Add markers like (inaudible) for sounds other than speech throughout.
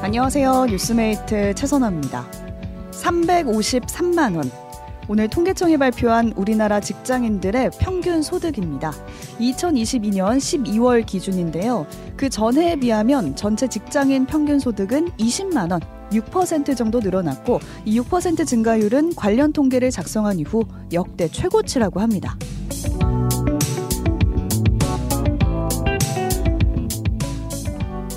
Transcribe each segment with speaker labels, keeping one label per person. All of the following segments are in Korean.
Speaker 1: 안녕하세요. 뉴스메이트 최선아입니다. 353만 원. 오늘 통계청이 발표한 우리나라 직장인들의 평균 소득입니다. 2022년 12월 기준인데요. 그 전해에 비하면 전체 직장인 평균 소득은 20만 원, 6% 정도 늘어났고 이 6% 증가율은 관련 통계를 작성한 이후 역대 최고치라고 합니다.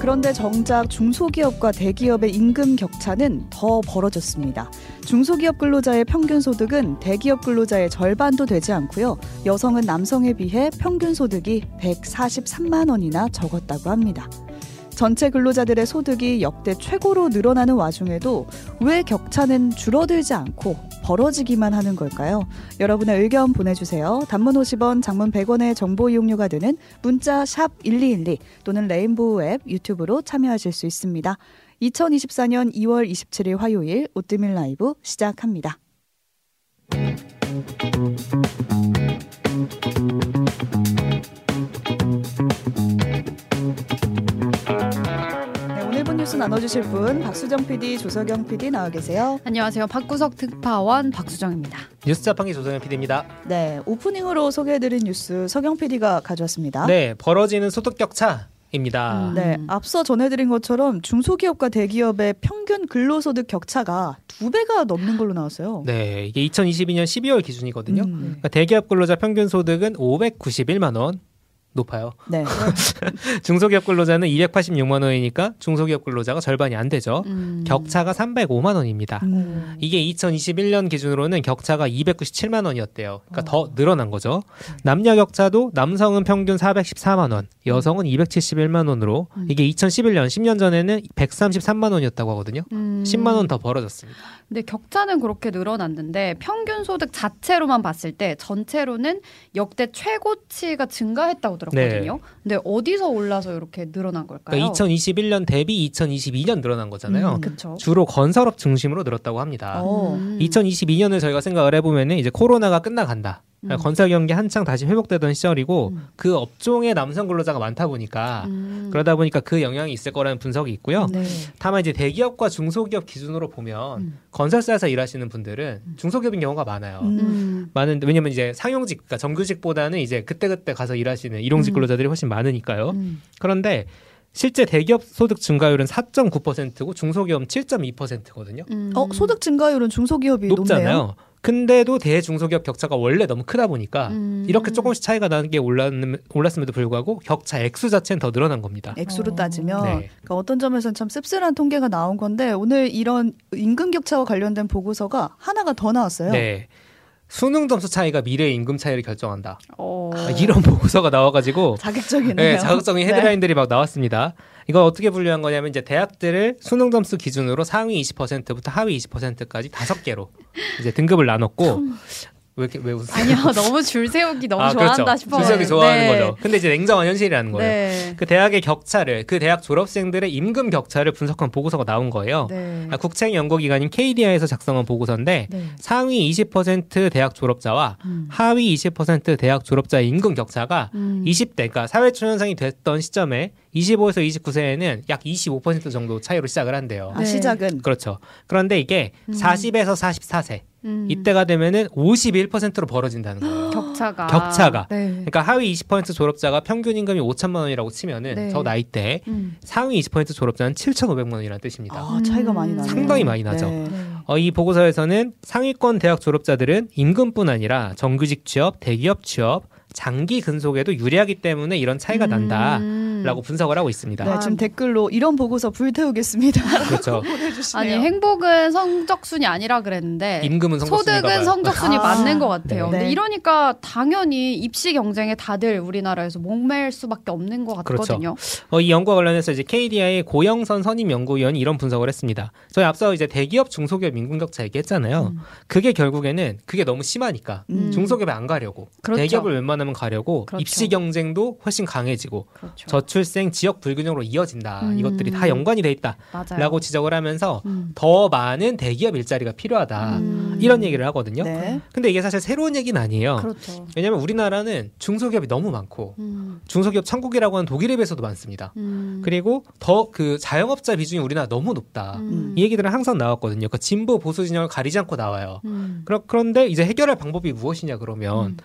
Speaker 1: 그런데 정작 중소기업과 대기업의 임금 격차는 더 벌어졌습니다. 중소기업 근로자의 평균 소득은 대기업 근로자의 절반도 되지 않고요. 여성은 남성에 비해 평균 소득이 143만 원이나 적었다고 합니다. 전체 근로자들의 소득이 역대 최고로 늘어나는 와중에도 왜 격차는 줄어들지 않고 벌어지기만 하는 걸까요? 여러분의 의견 보내주세요. 단문 50원, 장문 100원의 정보 이용료가 되는 문자 샵 1212 또는 레인보우 앱 유튜브로 참여하실 수 있습니다. 2024년 2월 27일 화요일 오뜨밀 라이브 시작합니다. 나눠주실 분 박수정 PD, 조석영 PD 나와 계세요.
Speaker 2: 안녕하세요. 박구석 특파원 박수정입니다.
Speaker 3: 뉴스 자판기 조석영 PD입니다.
Speaker 1: 네, 오프닝으로 소개해드린 뉴스 석영 PD가 가져왔습니다.
Speaker 3: 네, 벌어지는 소득 격차. 입니다.
Speaker 1: 음. 네, 앞서 전해드린 것처럼 중소기업과 대기업의 평균 근로소득 격차가 두 배가 넘는 걸로 나왔어요.
Speaker 3: 네, 이게 2022년 12월 기준이거든요. 음. 그러니까 대기업 근로자 평균 소득은 591만 원, 높아요. 네. (laughs) 중소기업 근로자는 286만 원이니까 중소기업 근로자가 절반이 안 되죠. 음. 격차가 305만 원입니다. 음. 이게 2021년 기준으로는 격차가 297만 원이었대요. 그러니까 어. 더 늘어난 거죠. 남녀 격차도 남성은 평균 414만 원, 여성은 271만 원으로 음. 이게 2011년 10년 전에는 133만 원이었다고 하거든요. 10만 음. 원더 벌어졌습니다.
Speaker 2: 근데 격차는 그렇게 늘어났는데 평균 소득 자체로만 봤을 때 전체로는 역대 최고치가 증가했다고 들었거든요. 네. 근데 어디서 올라서 이렇게 늘어난 걸까요?
Speaker 3: 그러니까 2021년 대비 2022년 늘어난 거잖아요. 음, 주로 건설업 중심으로 늘었다고 합니다. 음. 2022년을 저희가 생각을 해보면은 이제 코로나가 끝나간다. 음. 건설 경기 한창 다시 회복되던 시절이고 음. 그 업종에 남성 근로자가 많다 보니까 음. 그러다 보니까 그 영향이 있을 거라는 분석이 있고요. 네. 다만 이제 대기업과 중소기업 기준으로 보면 음. 건설사에서 일하시는 분들은 음. 중소기업인 경우가 많아요. 음. 많은데 왜냐면 이제 상용직, 그러니까 정규직보다는 이제 그때그때 가서 일하시는 일용직 근로자들이 훨씬 많으니까요. 그런데 실제 대기업 소득 증가율은 4.9%고 중소기업은 7.2%거든요.
Speaker 1: 어, 소득 증가율은 중소기업이 높잖아요. 높네요.
Speaker 3: 근데도 대중소기업 격차가 원래 너무 크다 보니까 음. 이렇게 조금씩 차이가 나는 게 올랐, 올랐음에도 불구하고 격차 액수 자체는 더 늘어난 겁니다.
Speaker 1: 액수로 어. 따지면 네. 그러니까 어떤 점에서는 참 씁쓸한 통계가 나온 건데 오늘 이런 임금 격차와 관련된 보고서가 하나가 더 나왔어요.
Speaker 3: 네. 수능 점수 차이가 미래의 임금 차이를 결정한다. 오. 아, 이런 보고서가 나와가지고 (laughs)
Speaker 1: 자극적이네요.
Speaker 3: 네, 자극적인 네. 헤드라인들이 네. 막 나왔습니다. 이걸 어떻게 분류한 거냐면 이제 대학들을 수능 점수 기준으로 상위 20%부터 하위 20%까지 다섯 개로 이제 등급을 나눴고 (laughs) 왜 이렇게 왜 웃으세요?
Speaker 2: 아니요, 너무 줄 세우기 너무 아,
Speaker 3: 좋아한다
Speaker 2: 그렇죠. 싶어요.
Speaker 3: 줄 세우기 좋아하는 네. 거죠. 근데 이제 냉정한 현실이라는 거예요. 네. 그 대학의 격차를 그 대학 졸업생들의 임금 격차를 분석한 보고서가 나온 거예요. 네. 아, 국책 연구 기관인 KDI에서 작성한 보고서인데 네. 상위 20% 대학 졸업자와 음. 하위 20% 대학 졸업자의 임금 격차가 음. 20대 그러니까 사회 초년생이 됐던 시점에 25에서 29세에는 약 25% 정도 차이로 시작을 한대요.
Speaker 1: 아, 시작은
Speaker 3: 그렇죠. 그런데 이게 음. 40에서 44세 음. 이때가 되면은 51%로 벌어진다는 거예요. (gasps)
Speaker 2: 격차가.
Speaker 3: 격차가. 네. 그러니까 하위 20% 졸업자가 평균 임금이 5천만 원이라고 치면은 네. 저 나이 때 음. 상위 20% 졸업자는 7,500만 원이라는 뜻입니다.
Speaker 1: 아, 차이가 많이 나요.
Speaker 3: 상당히 많이 나죠. 네. 어, 이 보고서에서는 상위권 대학 졸업자들은 임금뿐 아니라 정규직 취업, 대기업 취업, 장기 근속에도 유리하기 때문에 이런 차이가 난다라고 음. 분석을 하고 있습니다.
Speaker 1: 네, 지금 댓글로 이런 보고서 불태우겠습니다. (laughs)
Speaker 3: 그렇죠.
Speaker 2: 아니 행복은 성적 순이 아니라 그랬는데
Speaker 3: 임금은
Speaker 2: 소득은 성적 순이 아. 맞는 것 같아요. 네. 근데 이러니까 당연히 입시 경쟁에 다들 우리나라에서 목매일 수밖에 없는 것 그렇죠. 같거든요.
Speaker 3: 그렇죠. 어, 이 연구와 관련해서 이제 KDI의 고영선 선임 연구위원이 이런 분석을 했습니다. 저희 앞서 이제 대기업 중소기업 임금 격차 얘기했잖아요. 음. 그게 결국에는 그게 너무 심하니까 음. 중소기업에 안 가려고 그렇죠. 대기업을 웬만하면 가려고 그렇죠. 입시 경쟁도 훨씬 강해지고 그렇죠. 저출생 지역 불균형으로 이어진다. 음. 이것들이 다 연관이 돼 있다라고 지적을 하면서 음. 더 많은 대기업 일자리가 필요하다. 음. 이런 얘기를 하거든요. 네. 근데 이게 사실 새로운 얘기는 아니에요. 그렇죠. 왜냐하면 우리나라는 중소기업이 너무 많고 음. 중소기업 천국이라고 하는 독일에 비해서도 많습니다. 음. 그리고 더 그 자영업자 비중이 우리나라 너무 높다. 음. 이 얘기들은 항상 나왔거든요. 그 진보 보수 진영을 가리지 않고 나와요. 그러, 그런데 이제 해결할 방법이 무엇이냐 그러면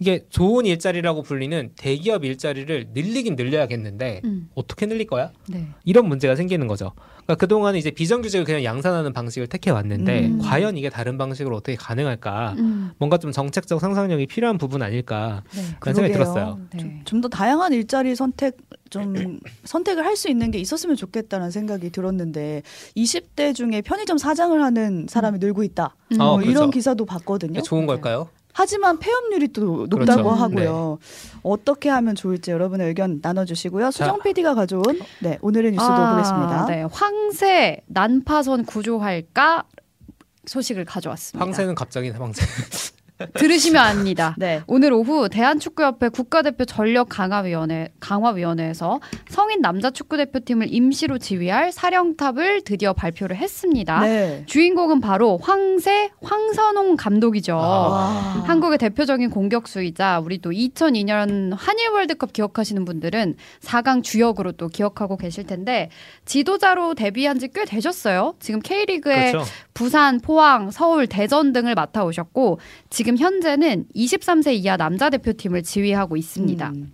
Speaker 3: 이게 좋은 일자리라고 불리는 대기업 일자리를 늘리긴 늘려야겠는데 음. 어떻게 늘릴 거야? 네. 이런 문제가 생기는 거죠. 그러니까 그동안은 이제 비정규직을 그냥 양산하는 방식을 택해 왔는데 음. 과연 이게 다른 방식으로 어떻게 가능할까? 음. 뭔가 좀 정책적 상상력이 필요한 부분 아닐까? 네. 그런 생각이 들었어요.
Speaker 1: 네. 좀더 다양한 일자리 선택 좀 (clears throat) 선택을 할 수 있는 게 있었으면 좋겠다는 생각이 들었는데 20대 중에 편의점 사장을 하는 사람이 음. 늘고 있다. 음. 뭐 어, 그렇죠. 이런 기사도 봤거든요.
Speaker 3: 좋은 걸까요?
Speaker 1: 하지만 폐업률이 또 높다고 그렇죠. 하고요. 네. 어떻게 하면 좋을지 여러분의 의견 나눠주시고요. 수정 자. PD가 가져온 네 오늘의 뉴스도 아, 보겠습니다. 네,
Speaker 2: 황새 난파선 구조할까 소식을 가져왔습니다.
Speaker 3: 황새는 갑자기 황새. (laughs)
Speaker 2: 들으시면 압니다. 네. 오늘 오후 대한축구협회 국가대표 전력 강화위원회 강화위원회에서 성인 남자 축구대표팀을 임시로 지휘할 사령탑을 드디어 발표를 했습니다. 네. 주인공은 바로 황새 황선홍 감독이죠. 아. 한국의 대표적인 공격수이자 우리 또 2002년 한일 월드컵 기억하시는 분들은 4강 주역으로 또 기억하고 계실 텐데 지도자로 데뷔한 지 꽤 되셨어요. 지금 K리그의 그렇죠. 부산, 포항, 서울, 대전 등을 맡아 오셨고 지금 현재는 23세 이하 남자 대표팀을 지휘하고 있습니다. 음.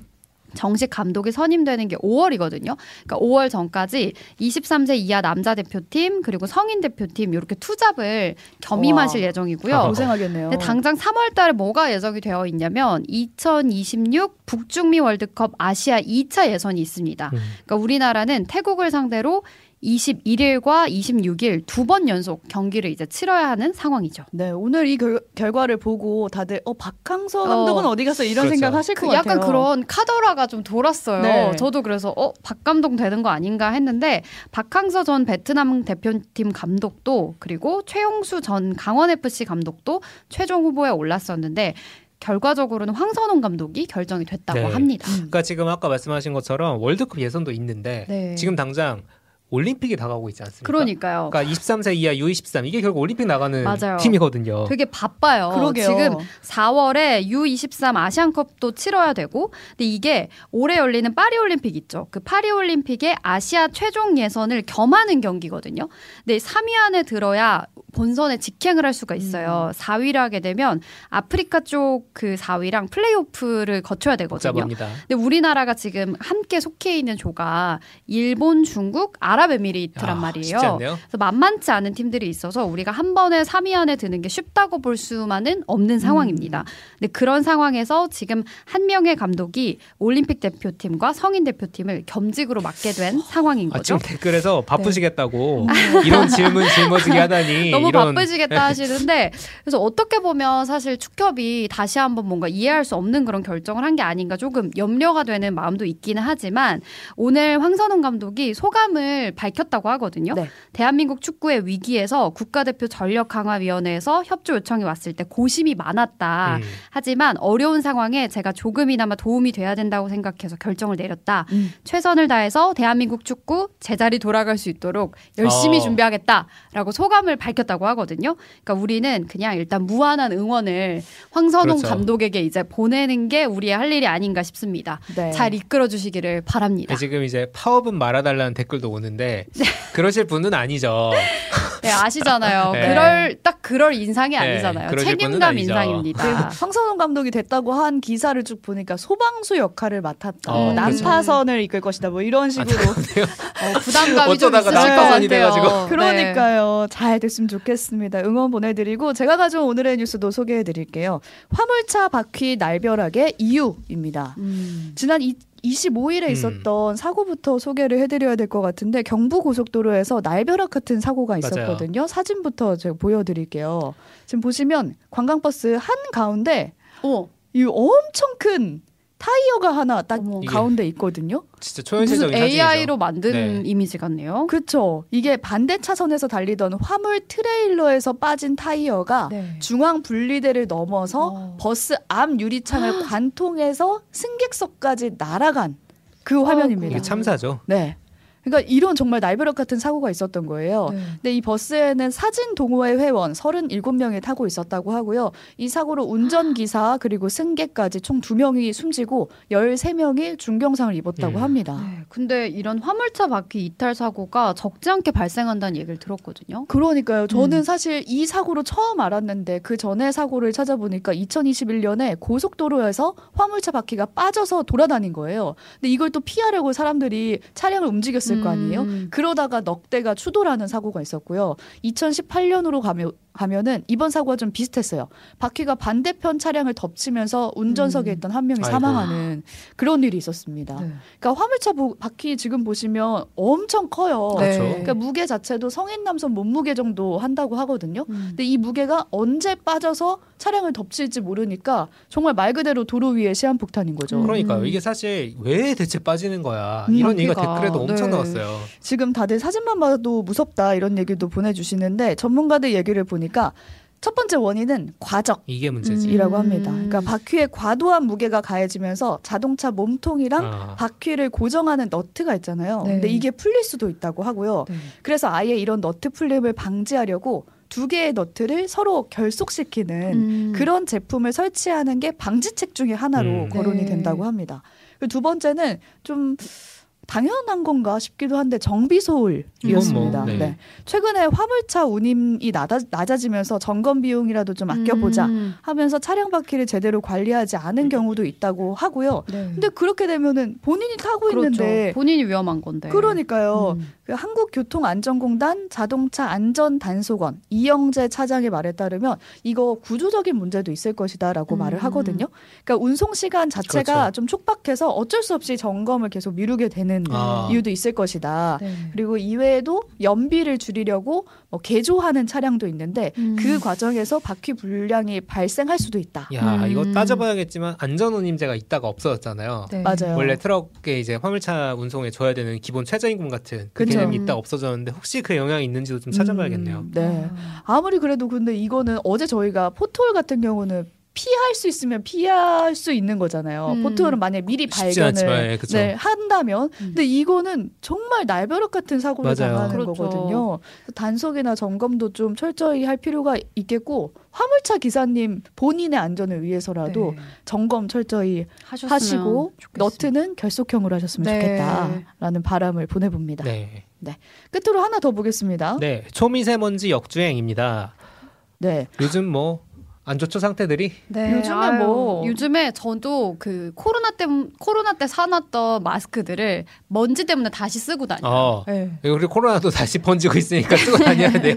Speaker 2: 정식 감독이 선임되는 게 5월이거든요. 그러니까 5월 전까지 23세 이하 남자 대표팀 그리고 성인 대표팀 이렇게 투잡을 겸임하실 와. 예정이고요.
Speaker 1: 고생하겠네요.
Speaker 2: 당장 3월 달에 뭐가 예정이 되어 있냐면 2026 북중미 월드컵 아시아 2차 예선이 있습니다. 음. 그러니까 우리나라는 태국을 상대로 21일과 26일 두 번 연속 경기를 이제 치러야 하는 상황이죠.
Speaker 1: 네, 오늘 이 결, 과를 보고 다들 어 박항서 감독은 어, 디 가서 이런 그렇죠. 생각 하실 그, 것
Speaker 2: 같아요. 약간 그런 카더라가 좀 돌았어요. 네. 저도 그래서 어박 감독 되는 거 아닌가 했는데 박항서 전 베트남 대표팀 감독도 그리고 최용수 전 강원 FC 감독도 최종 후보에 올랐었는데 결과적으로는 황선홍 감독이 결정이 됐다고 네. 합니다.
Speaker 3: 그러니까 지금 아까 말씀하신 것처럼 월드컵 예선도 있는데 네. 지금 당장 올림픽이 다가오고 있지 않습니까?
Speaker 2: 그러니까
Speaker 3: 그러니까 23세 이하 U23 이게 결국 올림픽 나가는 맞아요. 팀이거든요.
Speaker 2: 되게 바빠요. 그러게요. 지금 4월에 U23 아시안컵도 치러야 되고 근데 이게 올해 열리는 파리 올림픽 있죠. 그 파리 올림픽의 아시아 최종 예선을 겸하는 경기거든요. 근데 3위 안에 들어야 본선에 직행을 할 수가 있어요. 음. 4위를 하게 되면 아프리카 쪽 그 4위랑 플레이오프를 거쳐야 되거든요. 복잡합니다. 근데 우리나라가 지금 함께 속해 있는 조가 일본, 중국, 아랍에미리트란 아, 말이에요. 그래서 만만치 않은 팀들이 있어서 우리가 한 번에 3위 안에 드는 게 쉽다고 볼 수만은 없는 상황입니다. 음. 근데 그런 상황에서 지금 한 명의 감독이 올림픽 대표팀과 성인 대표팀을 겸직으로 맡게 된 상황인 거죠.
Speaker 3: 아, 지금 댓글에서 바쁘시겠다고 네. 이런 질문 짊어지게 하다니 (laughs)
Speaker 2: 너무 이런... 바쁘시겠다 (laughs) 하시는데 그래서 어떻게 보면 사실 축협이 다시 한번 뭔가 이해할 수 없는 그런 결정을 한 게 아닌가 조금 염려가 되는 마음도 있기는 하지만 오늘 황선홍 감독이 소감을 밝혔다고 하거든요. 네. 대한민국 축구의 위기에서 국가대표 전력 강화 위원회에서 협조 요청이 왔을 때 고심이 많았다. 음. 하지만 어려운 상황에 제가 조금이나마 도움이 돼야 된다고 생각해서 결정을 내렸다. 음. 최선을 다해서 대한민국 축구 제자리 돌아갈 수 있도록 열심히 어. 준비하겠다라고 소감을 밝혔 다고 하거든요. 그러니까 우리는 그냥 일단 무한한 응원을 황선홍 그렇죠. 감독에게 이제 보내는 게 우리의 할 일이 아닌가 싶습니다. 네. 잘 이끌어 주시기를 바랍니다.
Speaker 3: 네, 지금 이제 파업은 말아달라는 댓글도 오는데 네. 그러실 분은 아니죠. (laughs)
Speaker 2: 네, 아시잖아요. 네. 그럴 딱 그럴 인상이 네, 아니잖아요. 책임감 인상입니다. 그
Speaker 1: 황선홍 감독이 됐다고 한 기사를 쭉 보니까 소방수 역할을 맡았다. 어, 난파선을 그렇죠. 이끌 것이다. 뭐 이런 식으로
Speaker 2: 아, 어, 부담감이 좀 있으실 것 같아요.
Speaker 1: 그러니까요. 잘 됐으면 좋겠 습니다. 응원 보내드리고 제가 가져온 오늘의 뉴스도 소개해드릴게요. 화물차 바퀴 날벼락의 이유입니다. 음. 지난 이, 25일에 음. 있었던 음. 사고부터 소개를 해드려야 될 것 같은데 경부 고속도로에서 날벼락 같은 사고가 있었거든요. 맞아요. 사진부터 제가 보여드릴게요. 지금 보시면 관광버스 한 가운데 어. 이 엄청 큰 타이어가 하나 딱 어머. 가운데 있거든요.
Speaker 3: 진짜 초현실적인
Speaker 2: 무슨 AI로 만든 네. 이미지 같네요.
Speaker 1: 그렇죠. 이게 반대 차선에서 달리던 화물 트레일러에서 빠진 타이어가 네. 중앙 분리대를 넘어서 어. 버스 앞 유리창을 관통해서 승객석까지 날아간 그 화면입니다.
Speaker 3: 이게 참사죠.
Speaker 1: 네. 그러니까 이런 정말 날벼락 같은 사고가 있었던 거예요. 네. 근데 이 버스에는 사진 동호회 회원 37명이 타고 있었다고 하고요. 이 사고로 운전기사 그리고 승객까지 총 2명이 숨지고 13명이 중경상을 입었다고 음. 합니다. 네.
Speaker 2: 근데 이런 화물차 바퀴 이탈 사고가 적지 않게 발생한다는 얘기를 들었거든요.
Speaker 1: 그러니까요. 저는 음. 사실 이 사고로 처음 알았는데 그 전에 사고를 찾아보니까 2021년에 고속도로에서 화물차 바퀴가 빠져서 돌아다닌 거예요. 근데 이걸 또 피하려고 사람들이 차량을 움직였을 거 아니에요. 음. 그러다가 넉 대가 추돌하는 사고가 있었고요. 2018년으로 가면 가면은 이번 사고가 좀 비슷했어요. 바퀴가 반대편 차량을 덮치면서 운전석에 음. 있던 한 명이 사망하는 그런 일이 있었습니다. 네. 그러니까 화물차 보, 바퀴 지금 보시면 엄청 커요. 네. 그렇죠. 그러니까 무게 자체도 성인 남성 몸무게 정도 한다고 하거든요. 음. 근데 이 무게가 언제 빠져서 차량을 덮칠지 모르니까 정말 말 그대로 도로 위에 시한폭탄인 거죠.
Speaker 3: 그러니까요. 이게 사실 왜 대체 빠지는 거야? 음, 이런 얘기가 댓글에도 엄청 네. 나왔어요.
Speaker 1: 지금 다들 사진만 봐도 무섭다 이런 얘기도 보내주시는데 전문가들 얘기를 보니 보니까 첫 번째 원인은 과적
Speaker 3: 이게 문제지
Speaker 1: 이라고 합니다. 그러니까 바퀴에 과도한 무게가 가해지면서 자동차 몸통이랑 아. 바퀴를 고정하는 너트가 있잖아요. 네. 근데 이게 풀릴 수도 있다고 하고요. 네. 그래서 아예 이런 너트 풀림을 방지하려고 두 개의 너트를 서로 결속시키는 음. 그런 제품을 설치하는 게 방지책 중에 하나로 음. 거론이 네. 된다고 합니다. 두 번째는 좀 당연한 건가 싶기도 한데 정비 소홀이었습니다. 뭐, 네. 네. 최근에 화물차 운임이 낮아, 낮아 지면서 점검 비용이라도 좀 아껴보자 음. 하면서 차량 바퀴를 제대로 관리하지 않은 경우도 있다고 하고요. 네. 근데 그렇게 되면은 본인이 타고 그렇죠. 있는데
Speaker 2: 본인이 위험한 건데.
Speaker 1: 그러니까요. 음. 그 한국교통안전공단 자동차 안전단속원 이영재 차장의 말에 따르면 이거 구조적인 문제도 있을 것이다라고 음. 말을 하거든요. 그러니까 운송 시간 자체가 그렇죠. 좀 촉박해서 어쩔 수 없이 점검을 계속 미루게 되는 아. 이유도 있을 것이다. 네. 그리고 이외에도 연비를 줄이려고 뭐 개조하는 차량도 있는데 음. 그 과정에서 바퀴 불량이 발생할 수도 있다.
Speaker 3: 야 음. 이거 따져봐야겠지만 안전운임제가 있다가 없어졌잖아요.
Speaker 1: 네. 맞아요.
Speaker 3: 원래 트럭에 이제 화물차 운송에 줘야 되는 기본 최저임금 같은 그 개념이 있다 없어졌는데 혹시 그 영향이 있는지도 좀 찾아봐야겠네요.
Speaker 1: 음, 네. 아무리 그래도 근데 이거는 어제 저희가 포톨 같은 경우는 피할 수 있으면 피할 수 있는 거잖아요. 음. 보통은 만약 미리 발견을 예, 네, 한다면, 음. 근데 이거는 정말 날벼락 같은 사고를 맞아요. 당하는 그렇죠. 거거든요. 단속이나 점검도 좀 철저히 할 필요가 있겠고 화물차 기사님 본인의 안전을 위해서라도 네. 점검 철저히 하시고 좋겠습니다. 너트는 결속형으로 하셨으면 네. 좋겠다라는 바람을 보내봅니다. 네. 네. 끝으로 하나 더 보겠습니다.
Speaker 3: 네, 초미세먼지 역주행입니다. 네. 요즘 뭐 안 좋죠 상태들이.
Speaker 2: 네. 요즘에 아유, 뭐 요즘에 저도 그 코로나 때 코로나 때 사놨던 마스크들을 먼지 때문에 다시 쓰고 다녀요. 어.
Speaker 3: 네. 그리고 코로나도 다시 번지고 있으니까 쓰고 다녀야 돼요.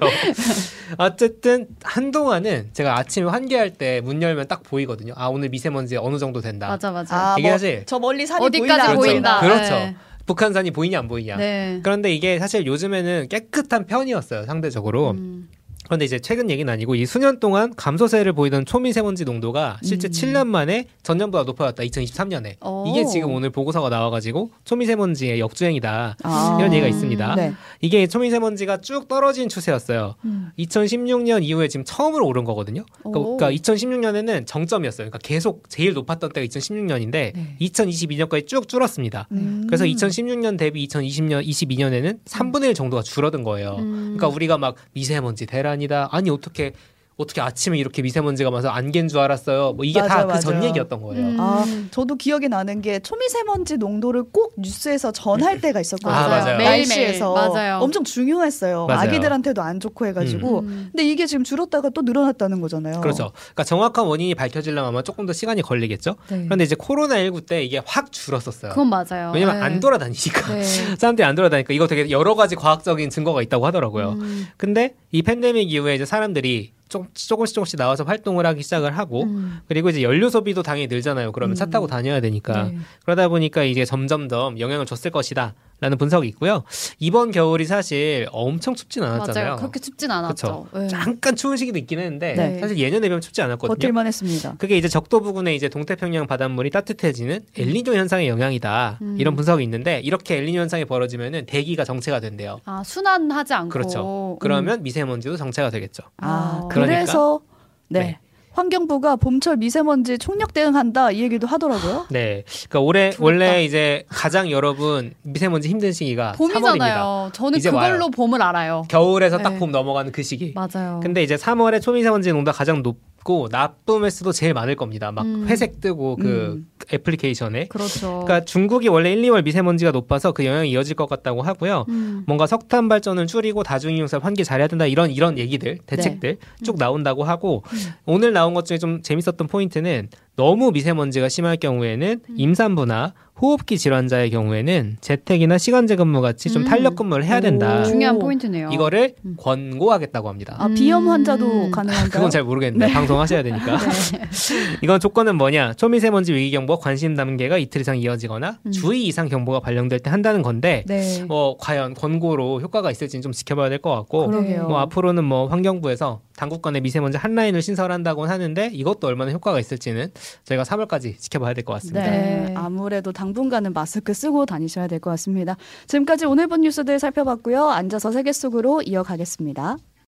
Speaker 3: (laughs) 어쨌든 한동안은 제가 아침에 환기할 때 문 열면 딱 보이거든요. 아 오늘 미세먼지 어느 정도 된다.
Speaker 2: 맞아 맞아. 아,
Speaker 1: 이게 뭐, 사실 저 멀리 산이
Speaker 2: 어디까지 보인다.
Speaker 3: 그렇죠. 그렇죠. 네. 북한산이 보이냐 안 보이냐. 네. 그런데 이게 사실 요즘에는 깨끗한 편이었어요 상대적으로. 음. 그런데 이제 최근 얘기는 아니고 이 수년 동안 감소세를 보이던 초미세먼지 농도가 실제 음. 7년 만에 전년보다 높아졌다. 2023년에 오. 이게 지금 오늘 보고서가 나와가지고 초미세먼지의 역주행이다 아. 이런 얘기가 있습니다. 네. 이게 초미세먼지가 쭉 떨어진 추세였어요. 음. 2016년 이후에 지금 처음으로 오른 거거든요. 그러니까 2016년에는 정점이었어요. 그러니까 계속 제일 높았던 때가 2016년인데 네. 2022년까지 쭉 줄었습니다. 음. 그래서 2016년 대비 2020년 22년에는 3분의 1 정도가 줄어든 거예요. 음. 그러니까 우리가 막 미세먼지 대란이 아니다. 아니 어떻게 어떻게 아침에 이렇게 미세먼지가 많아서 안개인 줄 알았어요. 뭐 이게 다 그 전 얘기였던 거예요. 음.
Speaker 1: 아, 저도 기억이 나는 게 초미세먼지 농도를 꼭 뉴스에서 전할 때가 있었거든요. 아,
Speaker 3: 맞아요.
Speaker 1: 날씨에서
Speaker 2: 맞아요.
Speaker 1: 엄청 중요했어요. 맞아요. 아기들한테도 안 좋고 해가지고. 음. 근데 이게 지금 줄었다가 또 늘어났다는 거잖아요.
Speaker 3: 그렇죠. 그러니까 정확한 원인이 밝혀지려면 아마 조금 더 시간이 걸리겠죠. 네. 그런데 이제 코로나 19 때 이게 확 줄었었어요.
Speaker 2: 그건 맞아요.
Speaker 3: 왜냐면 네. 안 돌아다니니까 네. (laughs) 사람들이 안 돌아다니까 이거 되게 여러 가지 과학적인 증거가 있다고 하더라고요. 음. 근데 이 팬데믹 이후에 이제 사람들이 조, 조금씩 조금씩 나와서 활동을 하기 시작을 하고 음. 그리고 이제 연료 소비도 당연히 늘잖아요. 그러면 음. 차 타고 다녀야 되니까 네. 그러다 보니까 이제 점점점 영향을 줬을 것이다. 라는 분석이 있고요. 이번 겨울이 사실 엄청 춥진 않았잖아요.
Speaker 2: 맞아요. 그렇게 춥진 않았죠.
Speaker 3: 네. 잠깐 추운 시기도 있긴 했는데 네. 사실 예년에 비하면 춥지 않았거든요.
Speaker 1: 버틸만 했습니다.
Speaker 3: 그게 이제 적도 부근에 이제 동태평양 바닷물이 따뜻해지는 엘니뇨 현상의 영향이다. 음. 이런 분석이 있는데 이렇게 엘니뇨 현상이 벌어지면은 대기가 정체가 된대요.
Speaker 2: 아, 순환하지 않고.
Speaker 3: 그렇죠. 그러면 음. 미세먼지도 정체가 되겠죠.
Speaker 1: 아, 그러니까 그래서 네. 네. 환경부가 봄철 미세먼지 총력 대응한다 이 얘기도 하더라고요.
Speaker 3: 네. 그러니까 올해 부럽다. 원래 이제 가장 여러분 미세먼지 힘든 시기가 봄이잖아요. 3월입니다.
Speaker 2: 저는 그걸로 와요. 봄을 알아요.
Speaker 3: 겨울에서 네. 딱봄 넘어가는 그 시기.
Speaker 2: 맞아요.
Speaker 3: 근데 이제 3월에 초미세먼지 농도가 가장 높 낮고 나쁨 횟수도 제일 많을 겁니다. 막 음. 회색 뜨고 그 음. 애플리케이션에.
Speaker 2: 그렇죠.
Speaker 3: 그러니까 중국이 원래 1, 2월 미세먼지가 높아서 그 영향이 이어질 것 같다고 하고요. 음. 뭔가 석탄 발전을 줄이고 다중이용사 환기 잘해야 된다 이런 이런 얘기들 대책들 네. 쭉 나온다고 하고 음. 오늘 나온 것 중에 좀 재밌었던 포인트는 너무 미세먼지가 심할 경우에는 음. 임산부나 호흡기 질환자의 경우에는 재택이나 시간제 근무 같이 좀 음. 탄력 근무를 해야 된다.
Speaker 2: 중요한 포인트네요.
Speaker 3: 이거를 음. 권고하겠다고 합니다.
Speaker 1: 아, 비염 환자도 음. 가능한가요?
Speaker 3: 그건 잘 모르겠는데 네. 방송하셔야 되니까. (laughs) 네. (laughs) 이건 조건은 뭐냐? 초미세먼지 위기 경보 관심 단계가 이틀 이상 이어지거나 음. 주의 이상 경보가 발령될 때 한다는 건데 네. 뭐 과연 권고로 효과가 있을지는 좀 지켜봐야 될 것 같고 그러게요. 뭐 앞으로는 뭐 환경부에서 당국 간의 미세먼지 한 라인을 신설한다고 하는데 이것도 얼마나 효과가 있을지는 저희가 3월까지 지켜봐야 될 것 같습니다.
Speaker 1: 네. 아무래도 당분간은 마스크 쓰고 다니셔야 될 것 같습니다. 지금까지 오늘 본 뉴스들 살펴봤고요. 앉아서 세계 속으로 이어가겠습니다.